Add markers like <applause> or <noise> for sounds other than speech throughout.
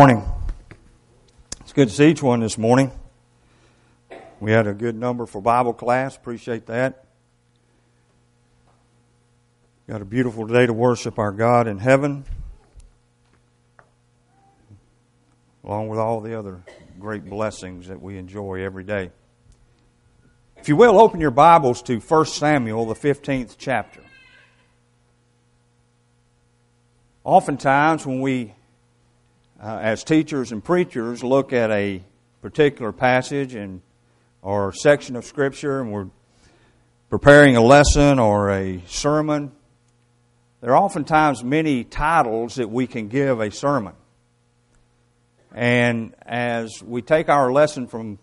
Morning. It's good to see each one this morning. We had a good number for Bible class. Appreciate that. Got a beautiful day to worship our God in heaven, along with all the other great blessings that we enjoy every day. If you will, open your Bibles to 1 Samuel, the 15th chapter. Oftentimes, when we uh, as teachers and preachers look at a particular passage and or section of scripture and we're preparing a lesson or a sermon there are oftentimes many titles that we can give a sermon. And as we take our lesson from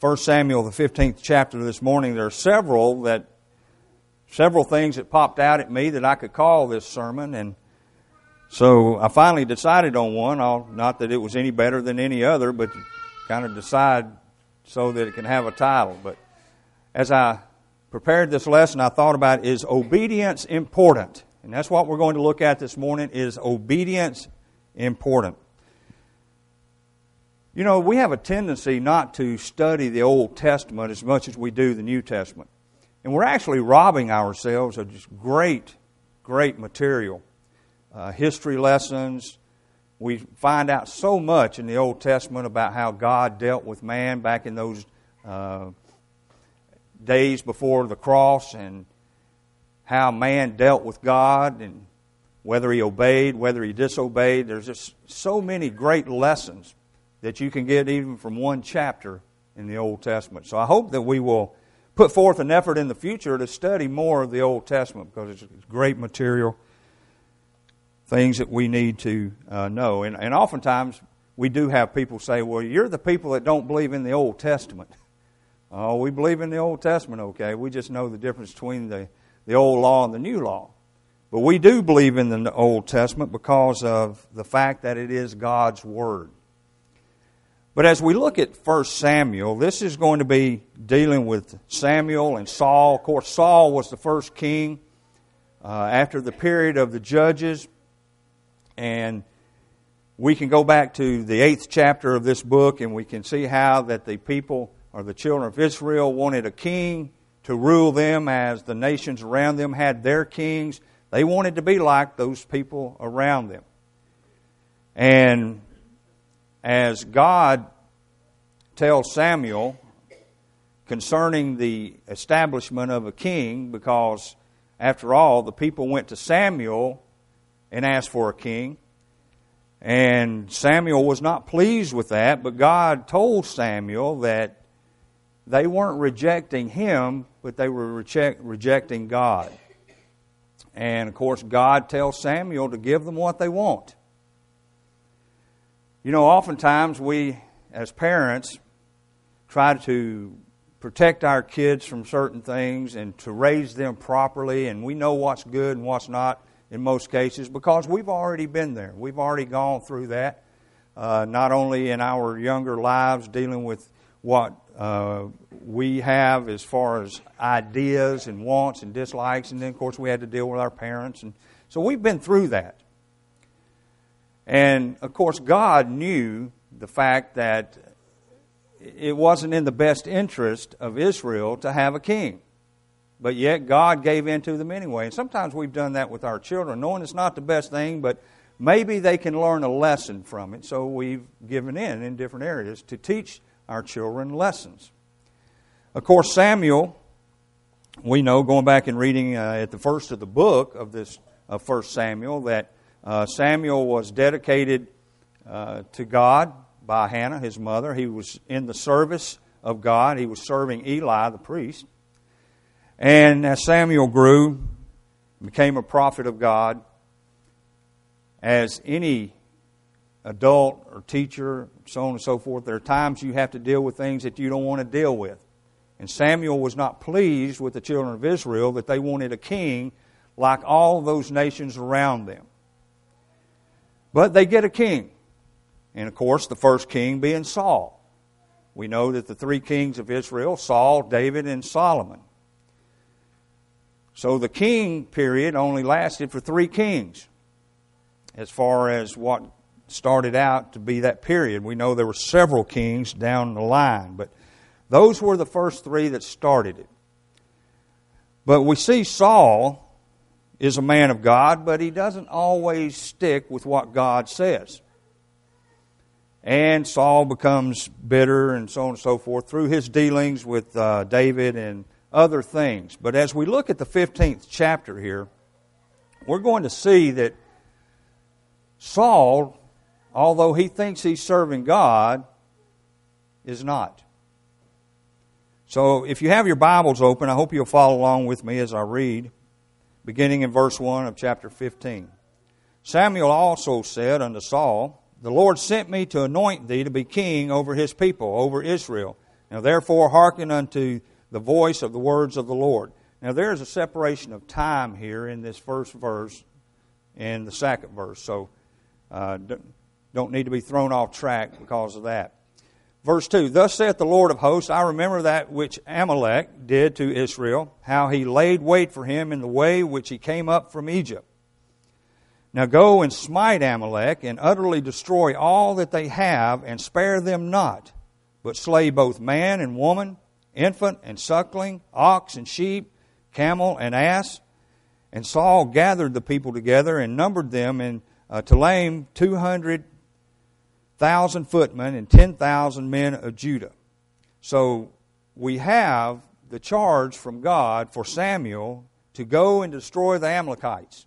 1 samuel the 15th chapter this morning there are several that several things that popped out at me that i could call this sermon and so I finally decided on one. I'll, not that it was any better than any other, but kind of decide so that it can have a title. But as I prepared this lesson, I thought about is obedience important? And that's what we're going to look at this morning. Is obedience important? You know, we have a tendency not to study the Old Testament as much as we do the New Testament. And we're actually robbing ourselves of just great, great material uh, history lessons. We find out so much in the Old Testament about how God dealt with man back in those uh, days before the cross and how man dealt with God and whether he obeyed, whether he disobeyed. There's just so many great lessons that you can get even from one chapter in the Old Testament. So I hope that we will put forth an effort in the future to study more of the Old Testament because it's great material things that we need to uh, know. And, and oftentimes we do have people say, well, you're the people that don't believe in the Old Testament. <laughs> Oh, we believe in the Old Testament, okay. We just know the difference between the, the Old Law and the New Law. But we do believe in the Old Testament because of the fact that it is God's Word. But as we look at 1 Samuel, this is going to be dealing with Samuel and Saul. Of course, Saul was the first king uh, after the period of the judges. And we can go back to the eighth chapter of this book and we can see how that the people or the children of Israel wanted a king to rule them as the nations around them had their kings. They wanted to be like those people around them. And as God tells Samuel concerning the establishment of a king, because after all, the people went to Samuel and asked for a king. And Samuel was not pleased with that, but God told Samuel that they weren't rejecting him, but they were reject, rejecting God. And of course, God tells Samuel to give them what they want. You know, oftentimes we, as parents, try to protect our kids from certain things and to raise them properly, and we know what's good and what's not in most cases because we've already been there. We've already gone through that, uh, not only in our younger lives dealing with what uh, we have as far as ideas and wants and dislikes, and then, of course, we had to deal with our parents. And so we've been through that. And, of course, God knew the fact that it wasn't in the best interest of Israel to have a king. But yet God gave in to them anyway. And sometimes we've done that with our children, knowing it's not the best thing, but maybe they can learn a lesson from it. So we've given in in different areas to teach our children lessons. Of course, Samuel, we know, going back and reading uh, at the first of the book of this of First Samuel, that uh, Samuel was dedicated uh, to God by Hannah, his mother. He was in the service of God. He was serving Eli, the priest. And as Samuel grew, became a prophet of God, as any adult or teacher, so on and so forth, there are times you have to deal with things that you don't want to deal with. And Samuel was not pleased with the children of Israel that they wanted a king like all those nations around them. But they get a king. And of course, the first king being Saul. We know that the three kings of Israel, Saul, David, and Solomon. So the king period only lasted for three kings as far as what started out to be that period. We know there were several kings down the line, but those were the first three that started it. But we see Saul is a man of God, but he doesn't always stick with what God says. And Saul becomes bitter and so on and so forth through his dealings with uh, David and other things. But as we look at the 15th chapter here, we're going to see that Saul, although he thinks he's serving God, is not. So if you have your Bibles open, I hope you'll follow along with me as I read, beginning in verse 1 of chapter 15. Samuel also said unto Saul, The Lord sent me to anoint thee to be king over his people, over Israel. Now therefore hearken unto the voice of the words of the Lord. Now there is a separation of time here in this first verse and the second verse, so uh, don't need to be thrown off track because of that. Verse 2 Thus saith the Lord of hosts, I remember that which Amalek did to Israel, how he laid wait for him in the way which he came up from Egypt. Now go and smite Amalek, and utterly destroy all that they have, and spare them not, but slay both man and woman, infant and suckling, ox and sheep, camel and ass. And Saul gathered the people together and numbered them in uh, Telaim 200 thousand footmen and ten thousand men of Judah. So we have the charge from God for Samuel to go and destroy the Amalekites.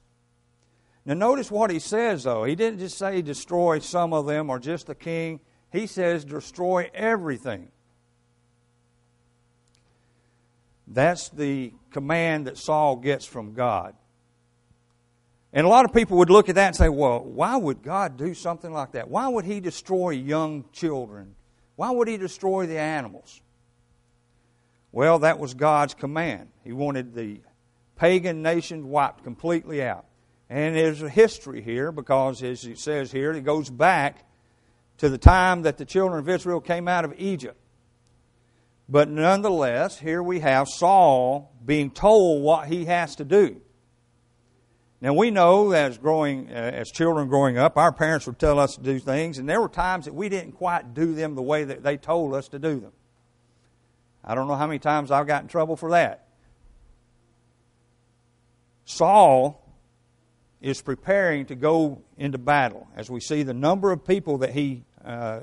Now, notice what he says, though. He didn't just say destroy some of them or just the king, he says destroy everything. That's the command that Saul gets from God. And a lot of people would look at that and say, well, why would God do something like that? Why would He destroy young children? Why would He destroy the animals? Well, that was God's command. He wanted the pagan nations wiped completely out. And there's a history here because, as it says here, it goes back to the time that the children of Israel came out of Egypt. But nonetheless, here we have Saul being told what he has to do. Now we know as growing uh, as children growing up, our parents would tell us to do things, and there were times that we didn't quite do them the way that they told us to do them. I don't know how many times I've got in trouble for that. Saul is preparing to go into battle, as we see the number of people that he uh,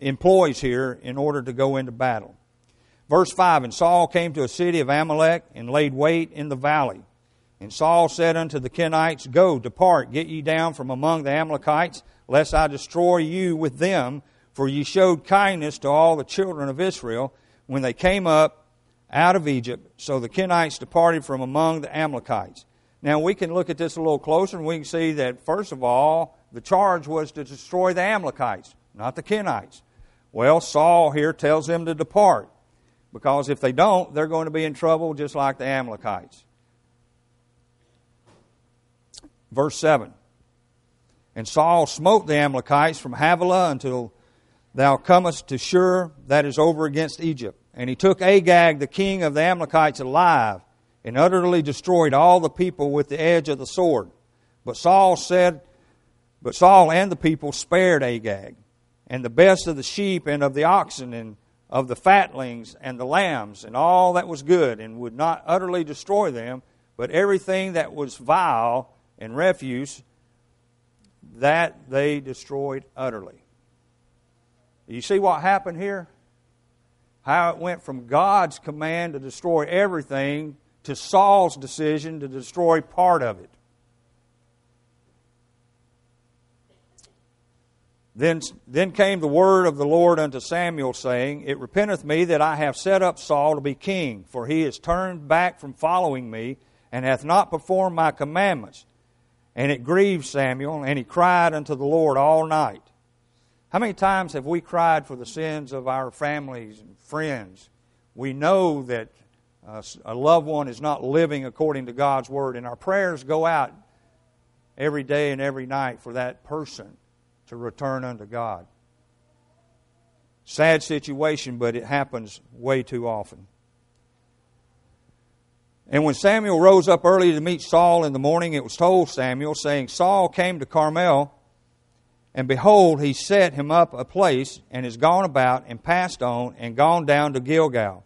employs here in order to go into battle. Verse 5 And Saul came to a city of Amalek and laid wait in the valley. And Saul said unto the Kenites, Go, depart, get ye down from among the Amalekites, lest I destroy you with them. For ye showed kindness to all the children of Israel when they came up out of Egypt. So the Kenites departed from among the Amalekites. Now we can look at this a little closer and we can see that, first of all, the charge was to destroy the Amalekites, not the Kenites. Well, Saul here tells them to depart because if they don't, they're going to be in trouble just like the Amalekites. Verse 7 And Saul smote the Amalekites from Havilah until thou comest to Shur, that is over against Egypt. And he took Agag, the king of the Amalekites, alive, and utterly destroyed all the people with the edge of the sword. But Saul said, But Saul and the people spared Agag, and the best of the sheep and of the oxen, and of the fatlings and the lambs, and all that was good, and would not utterly destroy them, but everything that was vile and refuse, that they destroyed utterly. You see what happened here? How it went from God's command to destroy everything to Saul's decision to destroy part of it. Then, then came the word of the Lord unto Samuel, saying, It repenteth me that I have set up Saul to be king, for he is turned back from following me, and hath not performed my commandments. And it grieved Samuel, and he cried unto the Lord all night. How many times have we cried for the sins of our families and friends? We know that uh, a loved one is not living according to God's word, and our prayers go out every day and every night for that person to return unto God. Sad situation, but it happens way too often. And when Samuel rose up early to meet Saul in the morning, it was told Samuel, saying, Saul came to Carmel, And behold, he set him up a place, and is gone about, and passed on, and gone down to Gilgal.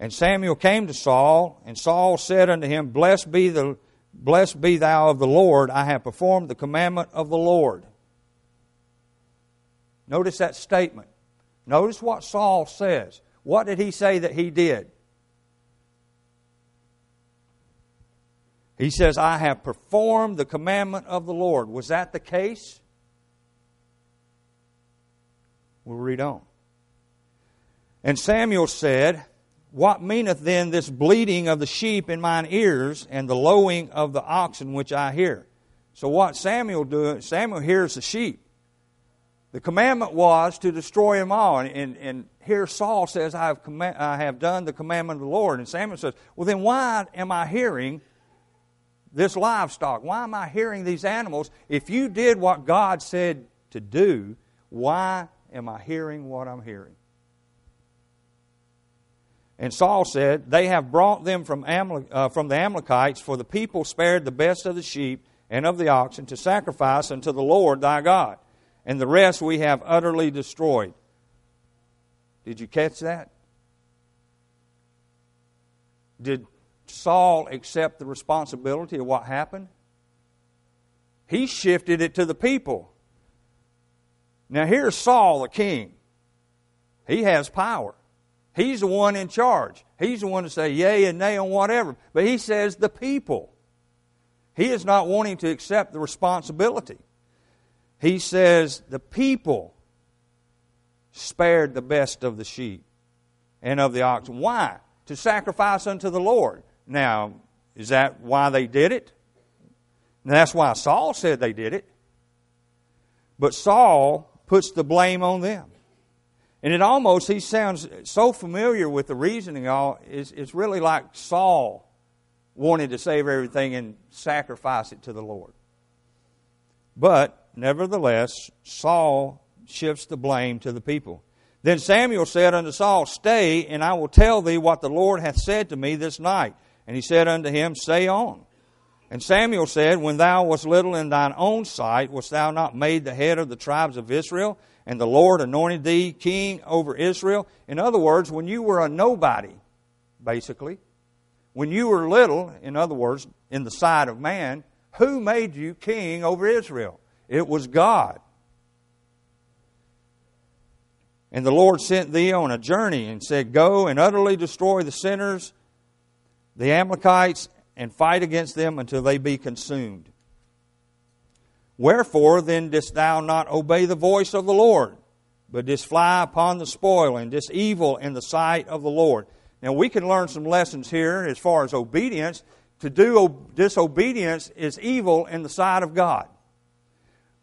And Samuel came to Saul, and Saul said unto him, Blessed be, the, blessed be thou of the Lord, I have performed the commandment of the Lord. Notice that statement. Notice what Saul says. What did he say that he did? He says, I have performed the commandment of the Lord. Was that the case? We'll read on. And Samuel said, What meaneth then this bleating of the sheep in mine ears and the lowing of the oxen which I hear? So what Samuel do? Samuel hears the sheep. The commandment was to destroy them all. And, and, and here Saul says, I have, comm- I have done the commandment of the Lord. And Samuel says, Well, then why am I hearing this livestock? Why am I hearing these animals? If you did what God said to do, why am I hearing what I'm hearing? And Saul said, They have brought them from, Amalek, uh, from the Amalekites, for the people spared the best of the sheep and of the oxen to sacrifice unto the Lord thy God and the rest we have utterly destroyed. Did you catch that? Did Saul accept the responsibility of what happened? He shifted it to the people. Now, here's Saul, the king. He has power. He's the one in charge. He's the one to say yea and nay on whatever. But he says the people. He is not wanting to accept the responsibility he says the people spared the best of the sheep and of the oxen. Why? To sacrifice unto the Lord. Now, is that why they did it? That's why Saul said they did it. But Saul puts the blame on them. And it almost, he sounds so familiar with the reasoning, all it's, it's really like Saul wanted to save everything and sacrifice it to the Lord. But Nevertheless, Saul shifts the blame to the people. Then Samuel said unto Saul, Stay, and I will tell thee what the Lord hath said to me this night. And he said unto him, Say on. And Samuel said, When thou wast little in thine own sight, wast thou not made the head of the tribes of Israel? And the Lord anointed thee king over Israel? In other words, when you were a nobody, basically, when you were little, in other words, in the sight of man, who made you king over Israel? It was God. And the Lord sent thee on a journey and said, Go and utterly destroy the sinners, the Amalekites, and fight against them until they be consumed. Wherefore then didst thou not obey the voice of the Lord, but didst fly upon the spoil and didst evil in the sight of the Lord? Now we can learn some lessons here as far as obedience. To do disobedience is evil in the sight of God.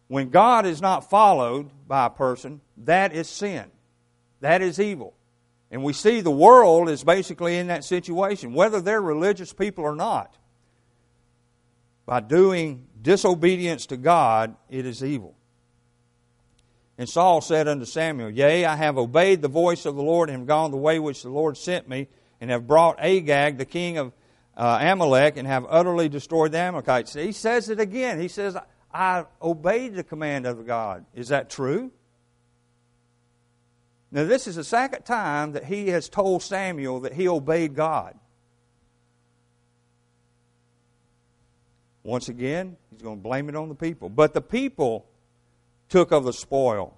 When God is not followed by a person, that is sin. That is evil. And we see the world is basically in that situation, whether they're religious people or not. By doing disobedience to God, it is evil. And Saul said unto Samuel, Yea, I have obeyed the voice of the Lord and have gone the way which the Lord sent me, and have brought Agag, the king of uh, Amalek, and have utterly destroyed the Amalekites. He says it again. He says, I obeyed the command of God. Is that true? Now, this is the second time that he has told Samuel that he obeyed God. Once again, he's going to blame it on the people. But the people took of the spoil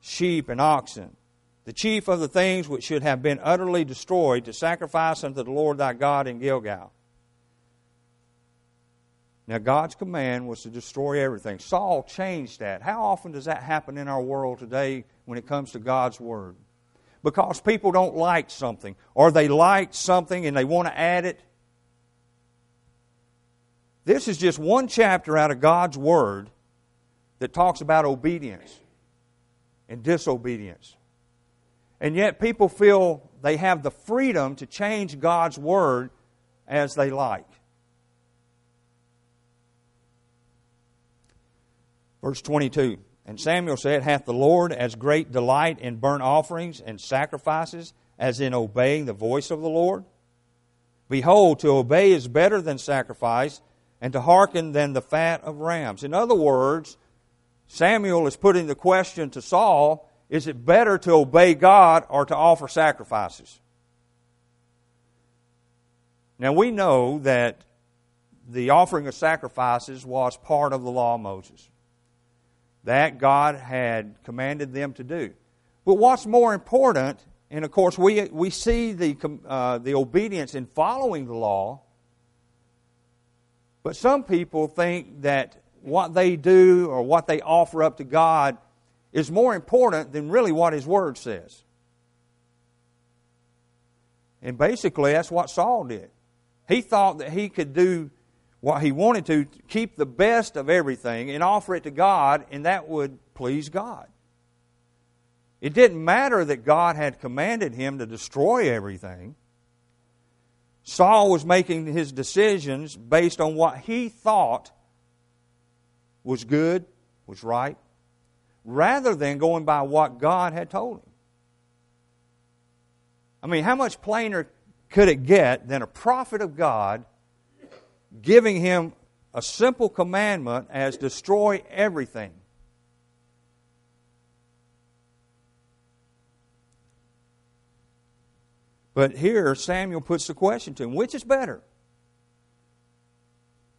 sheep and oxen, the chief of the things which should have been utterly destroyed, to sacrifice unto the Lord thy God in Gilgal. Now, God's command was to destroy everything. Saul changed that. How often does that happen in our world today when it comes to God's Word? Because people don't like something, or they like something and they want to add it. This is just one chapter out of God's Word that talks about obedience and disobedience. And yet, people feel they have the freedom to change God's Word as they like. Verse 22 And Samuel said, Hath the Lord as great delight in burnt offerings and sacrifices as in obeying the voice of the Lord? Behold, to obey is better than sacrifice, and to hearken than the fat of rams. In other words, Samuel is putting the question to Saul is it better to obey God or to offer sacrifices? Now we know that the offering of sacrifices was part of the law of Moses. That God had commanded them to do. But what's more important, and of course we, we see the, uh, the obedience in following the law, but some people think that what they do or what they offer up to God is more important than really what His Word says. And basically, that's what Saul did. He thought that he could do what he wanted to, keep the best of everything and offer it to God, and that would please God. It didn't matter that God had commanded him to destroy everything. Saul was making his decisions based on what he thought was good, was right, rather than going by what God had told him. I mean, how much plainer could it get than a prophet of God giving him a simple commandment as destroy everything? But here Samuel puts the question to him which is better?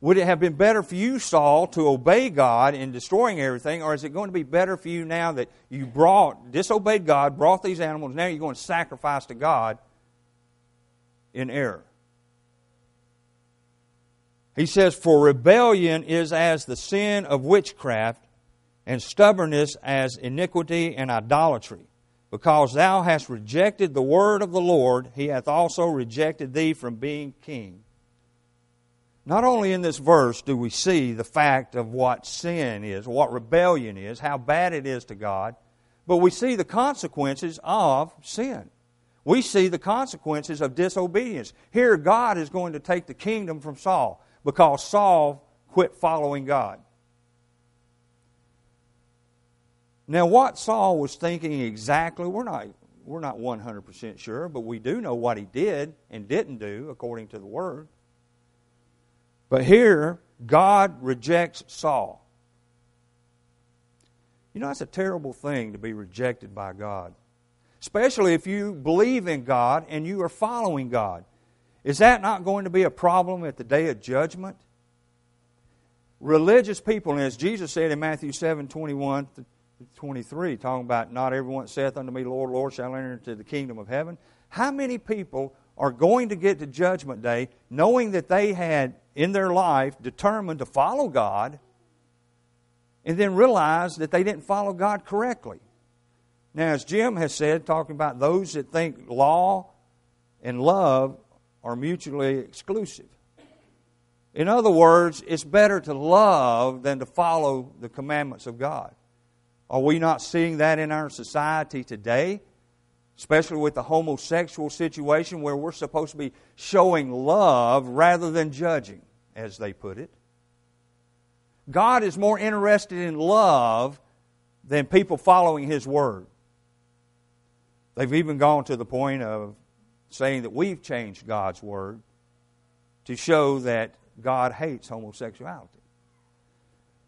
Would it have been better for you, Saul, to obey God in destroying everything, or is it going to be better for you now that you brought, disobeyed God, brought these animals, now you're going to sacrifice to God in error? He says, For rebellion is as the sin of witchcraft, and stubbornness as iniquity and idolatry. Because thou hast rejected the word of the Lord, he hath also rejected thee from being king. Not only in this verse do we see the fact of what sin is, what rebellion is, how bad it is to God, but we see the consequences of sin. We see the consequences of disobedience. Here, God is going to take the kingdom from Saul because Saul quit following God. Now, what Saul was thinking exactly, we're not, we're not 100% sure, but we do know what he did and didn't do according to the Word. But here, God rejects Saul. You know, that's a terrible thing to be rejected by God, especially if you believe in God and you are following God. Is that not going to be a problem at the day of judgment? Religious people, and as Jesus said in Matthew 7 21 23, talking about not everyone saith unto me, Lord, Lord, shall enter into the kingdom of heaven. How many people are going to get to Judgment Day knowing that they had in their life determined to follow God and then realize that they didn't follow God correctly. Now, as Jim has said, talking about those that think law and love are mutually exclusive. In other words, it's better to love than to follow the commandments of God. Are we not seeing that in our society today? especially with the homosexual situation where we're supposed to be showing love rather than judging, as they put it. God is more interested in love than people following His Word. They've even gone to the point of saying that we've changed God's Word to show that God hates homosexuality.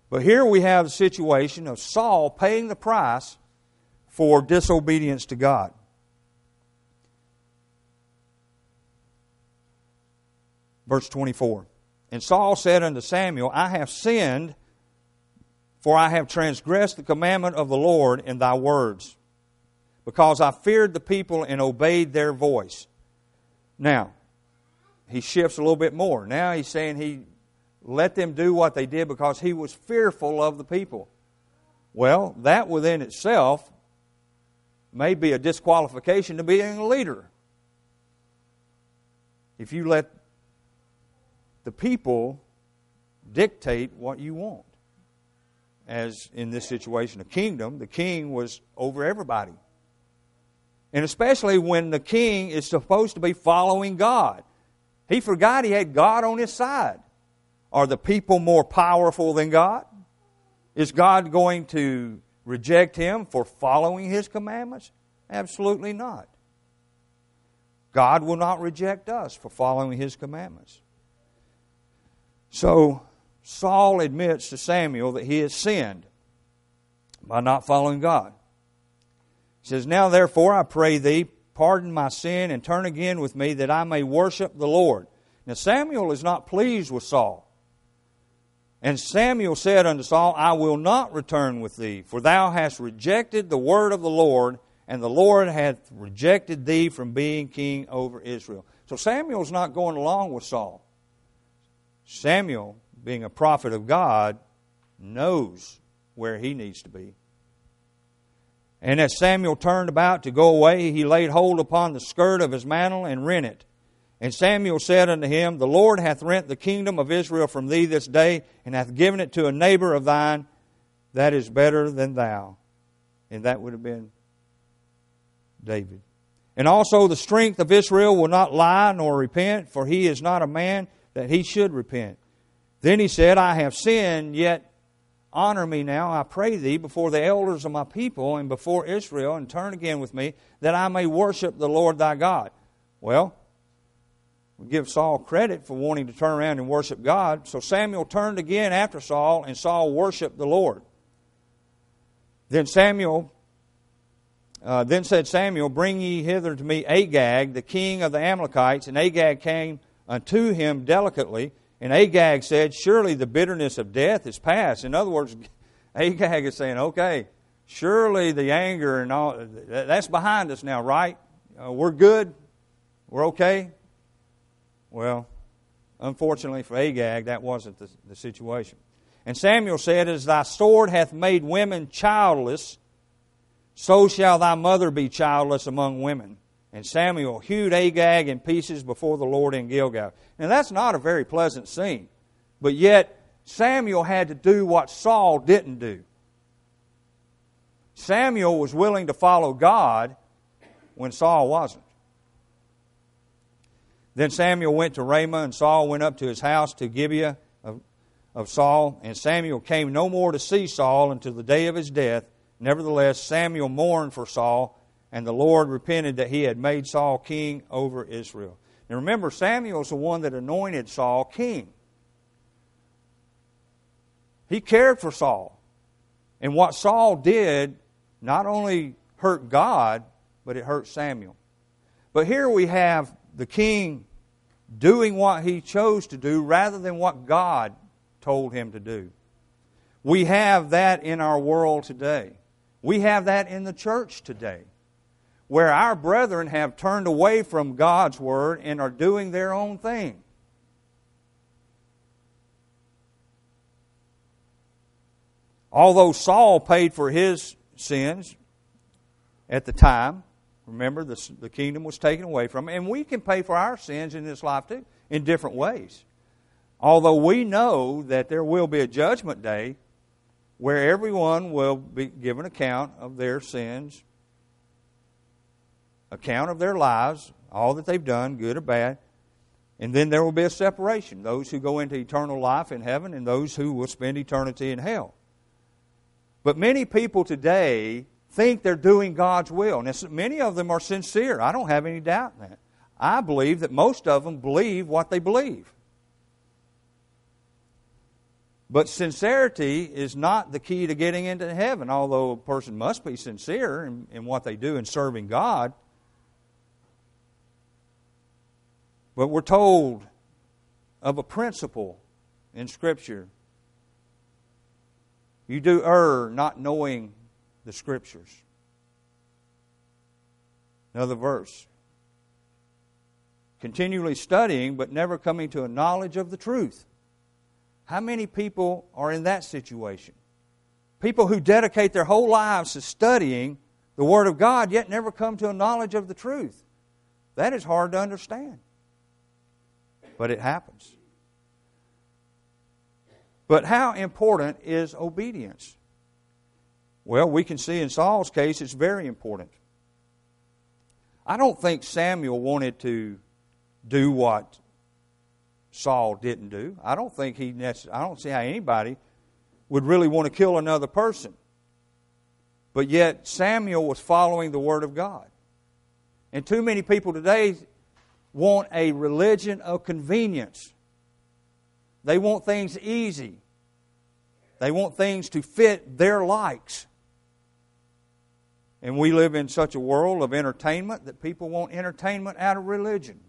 But here we have the situation of Saul paying the price for disobedience to God. Verse 24. And Saul said unto Samuel, I have sinned, for I have transgressed the commandment of the Lord in thy words, because I feared the people and obeyed their voice. Now, he shifts a little bit more. Now he's saying he let them do what they did because he was fearful of the people. Well, that within itself may be a disqualification to being a leader. If you let the people dictate what you want. As in this situation, a kingdom, the king was over everybody. And especially when the king is supposed to be following God. He forgot he had God on his side. Are the people more powerful than God? Is God going to reject him for following his commandments? Absolutely not. God will not reject us for following his commandments. So Saul admits to Samuel that he has sinned. by not following God. He says, Now therefore I pray thee, pardon my sin and turn again with me that I may worship the Lord. Now Samuel is not pleased with Saul. And Samuel said unto Saul, I will not return with thee, for thou hast rejected the word of the Lord, and the Lord hath rejected thee from being king over Israel. So Samuel's not going along with Saul. Samuel, being a prophet of God, knows where he needs to be. And as Samuel turned about to go away, he laid hold upon the skirt of his mantle and rent it. And Samuel said unto him, The Lord hath rent the kingdom of Israel from thee this day, and hath given it to a neighbor of thine that is better than thou. And that would have been David. And also the strength of Israel will not lie nor repent, for he is not a man that he should repent. Then he said, I have sinned, yet Honor me now, I pray thee, before the elders of my people and before Israel, and turn again with me, that I may worship the Lord thy God. Well, we give Saul credit for wanting to turn around and worship God. So Samuel turned again after Saul, and Saul worshiped the Lord. Then Samuel, uh, then said Samuel, Bring ye hither to me Agag, the king of the Amalekites. And Agag came unto him delicately and Agag said, Surely the bitterness of death is past. In other words, <laughs> Agag is saying, Okay, surely the anger and all that's behind us now, right? Uh, we're good. We're okay. Well, unfortunately for Agag, that wasn't the, the situation. And Samuel said, As thy sword hath made women childless, so shall thy mother be childless among women. And Samuel hewed Agag in pieces before the Lord in Gilgal. Now, that's not a very pleasant scene. But yet, Samuel had to do what Saul didn't do. Samuel was willing to follow God when Saul wasn't. Then Samuel went to Ramah, and Saul went up to his house to Gibeah of, of Saul. And Samuel came no more to see Saul until the day of his death. Nevertheless, Samuel mourned for Saul and the Lord repented that he had made Saul king over Israel. Now remember, Samuel's the one that anointed Saul king. He cared for Saul. And what Saul did not only hurt God, but it hurt Samuel. But here we have the king doing what he chose to do rather than what God told him to do. We have that in our world today. We have that in the church today where our brethren have turned away from God's word and are doing their own thing. Although Saul paid for his sins at the time, remember the, the kingdom was taken away from him, and we can pay for our sins in this life too, in different ways. Although we know that there will be a judgment day where everyone will be given account of their sins account of their lives, all that they've done, good or bad. And then there will be a separation those who go into eternal life in heaven and those who will spend eternity in hell. But many people today think they're doing God's will. And many of them are sincere. I don't have any doubt in that. I believe that most of them believe what they believe. But sincerity is not the key to getting into heaven, although a person must be sincere in, in what they do in serving God. But we're told of a principle in Scripture. You do err not knowing the Scriptures. Another verse. Continually studying, but never coming to a knowledge of the truth. How many people are in that situation? People who dedicate their whole lives to studying the Word of God, yet never come to a knowledge of the truth. That is hard to understand but it happens. But how important is obedience? Well, we can see in Saul's case it's very important. I don't think Samuel wanted to do what Saul didn't do. I don't think he I don't see how anybody would really want to kill another person. But yet Samuel was following the word of God. And too many people today want a religion of convenience. They want things easy. They want things to fit their likes. And we live in such a world of entertainment that people want entertainment out of religion.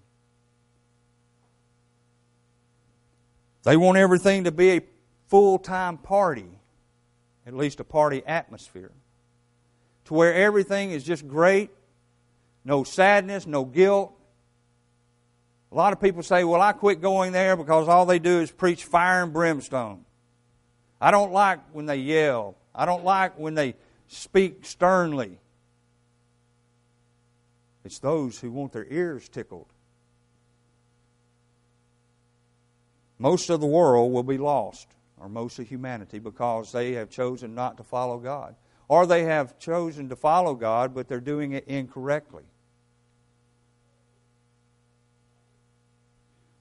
They want everything to be a full time party, at least a party atmosphere, to where everything is just great, no sadness, no guilt. A lot of people say, Well, I quit going there because all they do is preach fire and brimstone. I don't like when they yell, I don't like when they speak sternly. It's those who want their ears tickled. Most of the world will be lost, or most of humanity, because they have chosen not to follow God. Or they have chosen to follow God, but they're doing it incorrectly.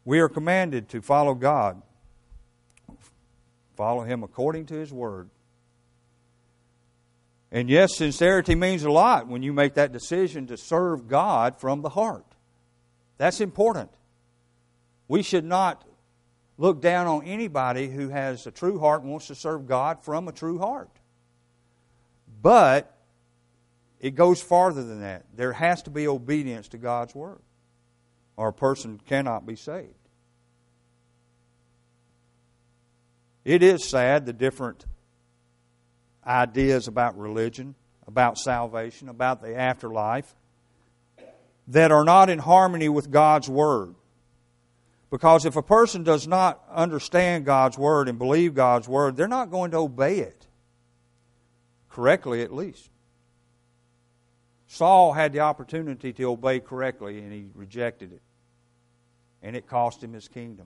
We are commanded to follow God, follow Him according to His Word. And yes, sincerity means a lot when you make that decision to serve God from the heart. That's important. We should not look down on anybody who has a true heart and wants to serve God from a true heart. But it goes farther than that. There has to be obedience to God's word, or a person cannot be saved. It is sad the different ideas about religion, about salvation, about the afterlife, that are not in harmony with God's Word. Because if a person does not understand God's Word and believe God's Word, they're not going to obey it. Correctly, at least. Saul had the opportunity to obey correctly, and he rejected it. And it cost him his kingdom.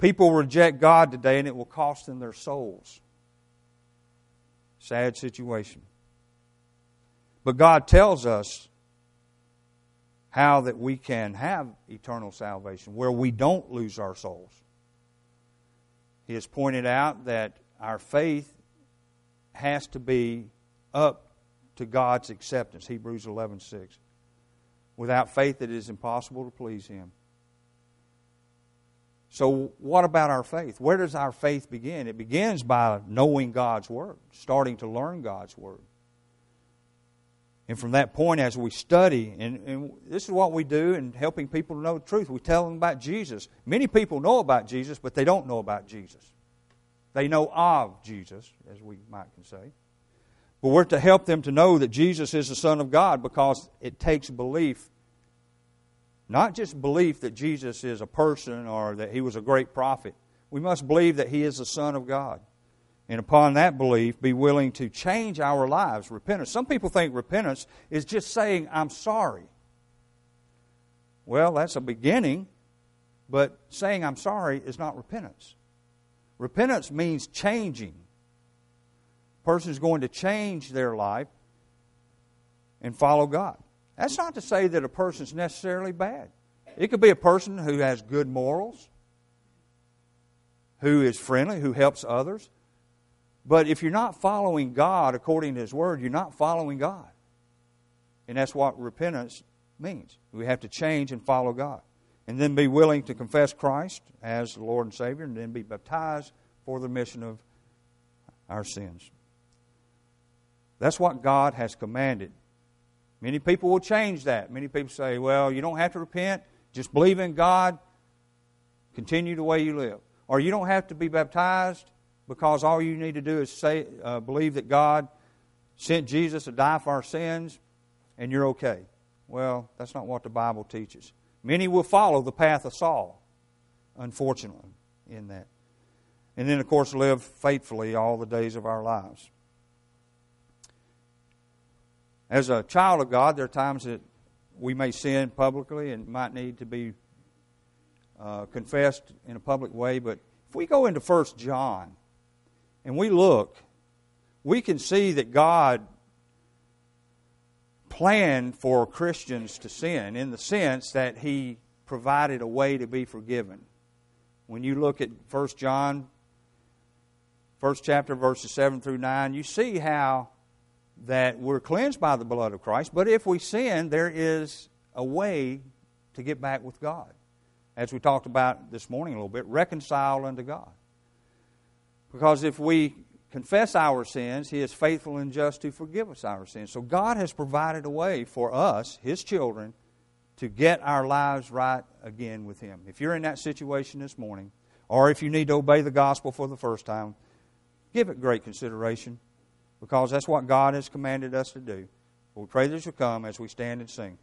People reject God today, and it will cost them their souls. Sad situation. But God tells us how that we can have eternal salvation, where we don't lose our souls. He has pointed out that our faith has to be up to God's acceptance. Hebrews 11:6. Without faith it is impossible to please him. So, what about our faith? Where does our faith begin? It begins by knowing God's Word, starting to learn God's Word. And from that point, as we study, and, and, this is what we do in helping people to know the truth, we tell them about Jesus. Many people know about Jesus, but they don't know about Jesus. They know of Jesus, as we might can say. But we're to help them to know that Jesus is the Son of God because it takes belief not just belief that Jesus is a person or that he was a great prophet. We must believe that he is the Son of God. And upon that belief, be willing to change our lives. Repentance. Some people think repentance is just saying, I'm sorry. Well, that's a beginning, but saying I'm sorry is not repentance. Repentance means changing. Person is going to change their life and follow God. That's not to say that a person's necessarily bad. It could be a person who has good morals, who is friendly, who helps others. But if you're not following God according to His Word, you're not following God. And that's what repentance means. We have to change and follow God. And then be willing to confess Christ as the Lord and Savior, and then be baptized for the remission of our sins. That's what God has commanded Many people will change that. Many people say, well, you don't have to repent, just believe in God, continue the way you live. Or you don't have to be baptized because all you need to do is say, uh, believe that God sent Jesus to die for our sins and you're okay. Well, that's not what the Bible teaches. Many will follow the path of Saul, unfortunately, in that. And then, of course, live faithfully all the days of our lives. As a child of God, there are times that we may sin publicly and might need to be uh, confessed in a public way. But if we go into First John and we look, we can see that God planned for Christians to sin in the sense that He provided a way to be forgiven. When you look at First John, first chapter, verses 7 through 9, you see how that we're cleansed by the blood of Christ, but if we sin, there is a way to get back with God. As we talked about this morning a little bit, reconcile unto God. Because if we confess our sins, He is faithful and just to forgive us our sins. So God has provided a way for us, His children, to get our lives right again with Him. If you're in that situation this morning, or if you need to obey the gospel for the first time, give it great consideration because that's what God has commanded us to do. We pray that you'll come as we stand and sing.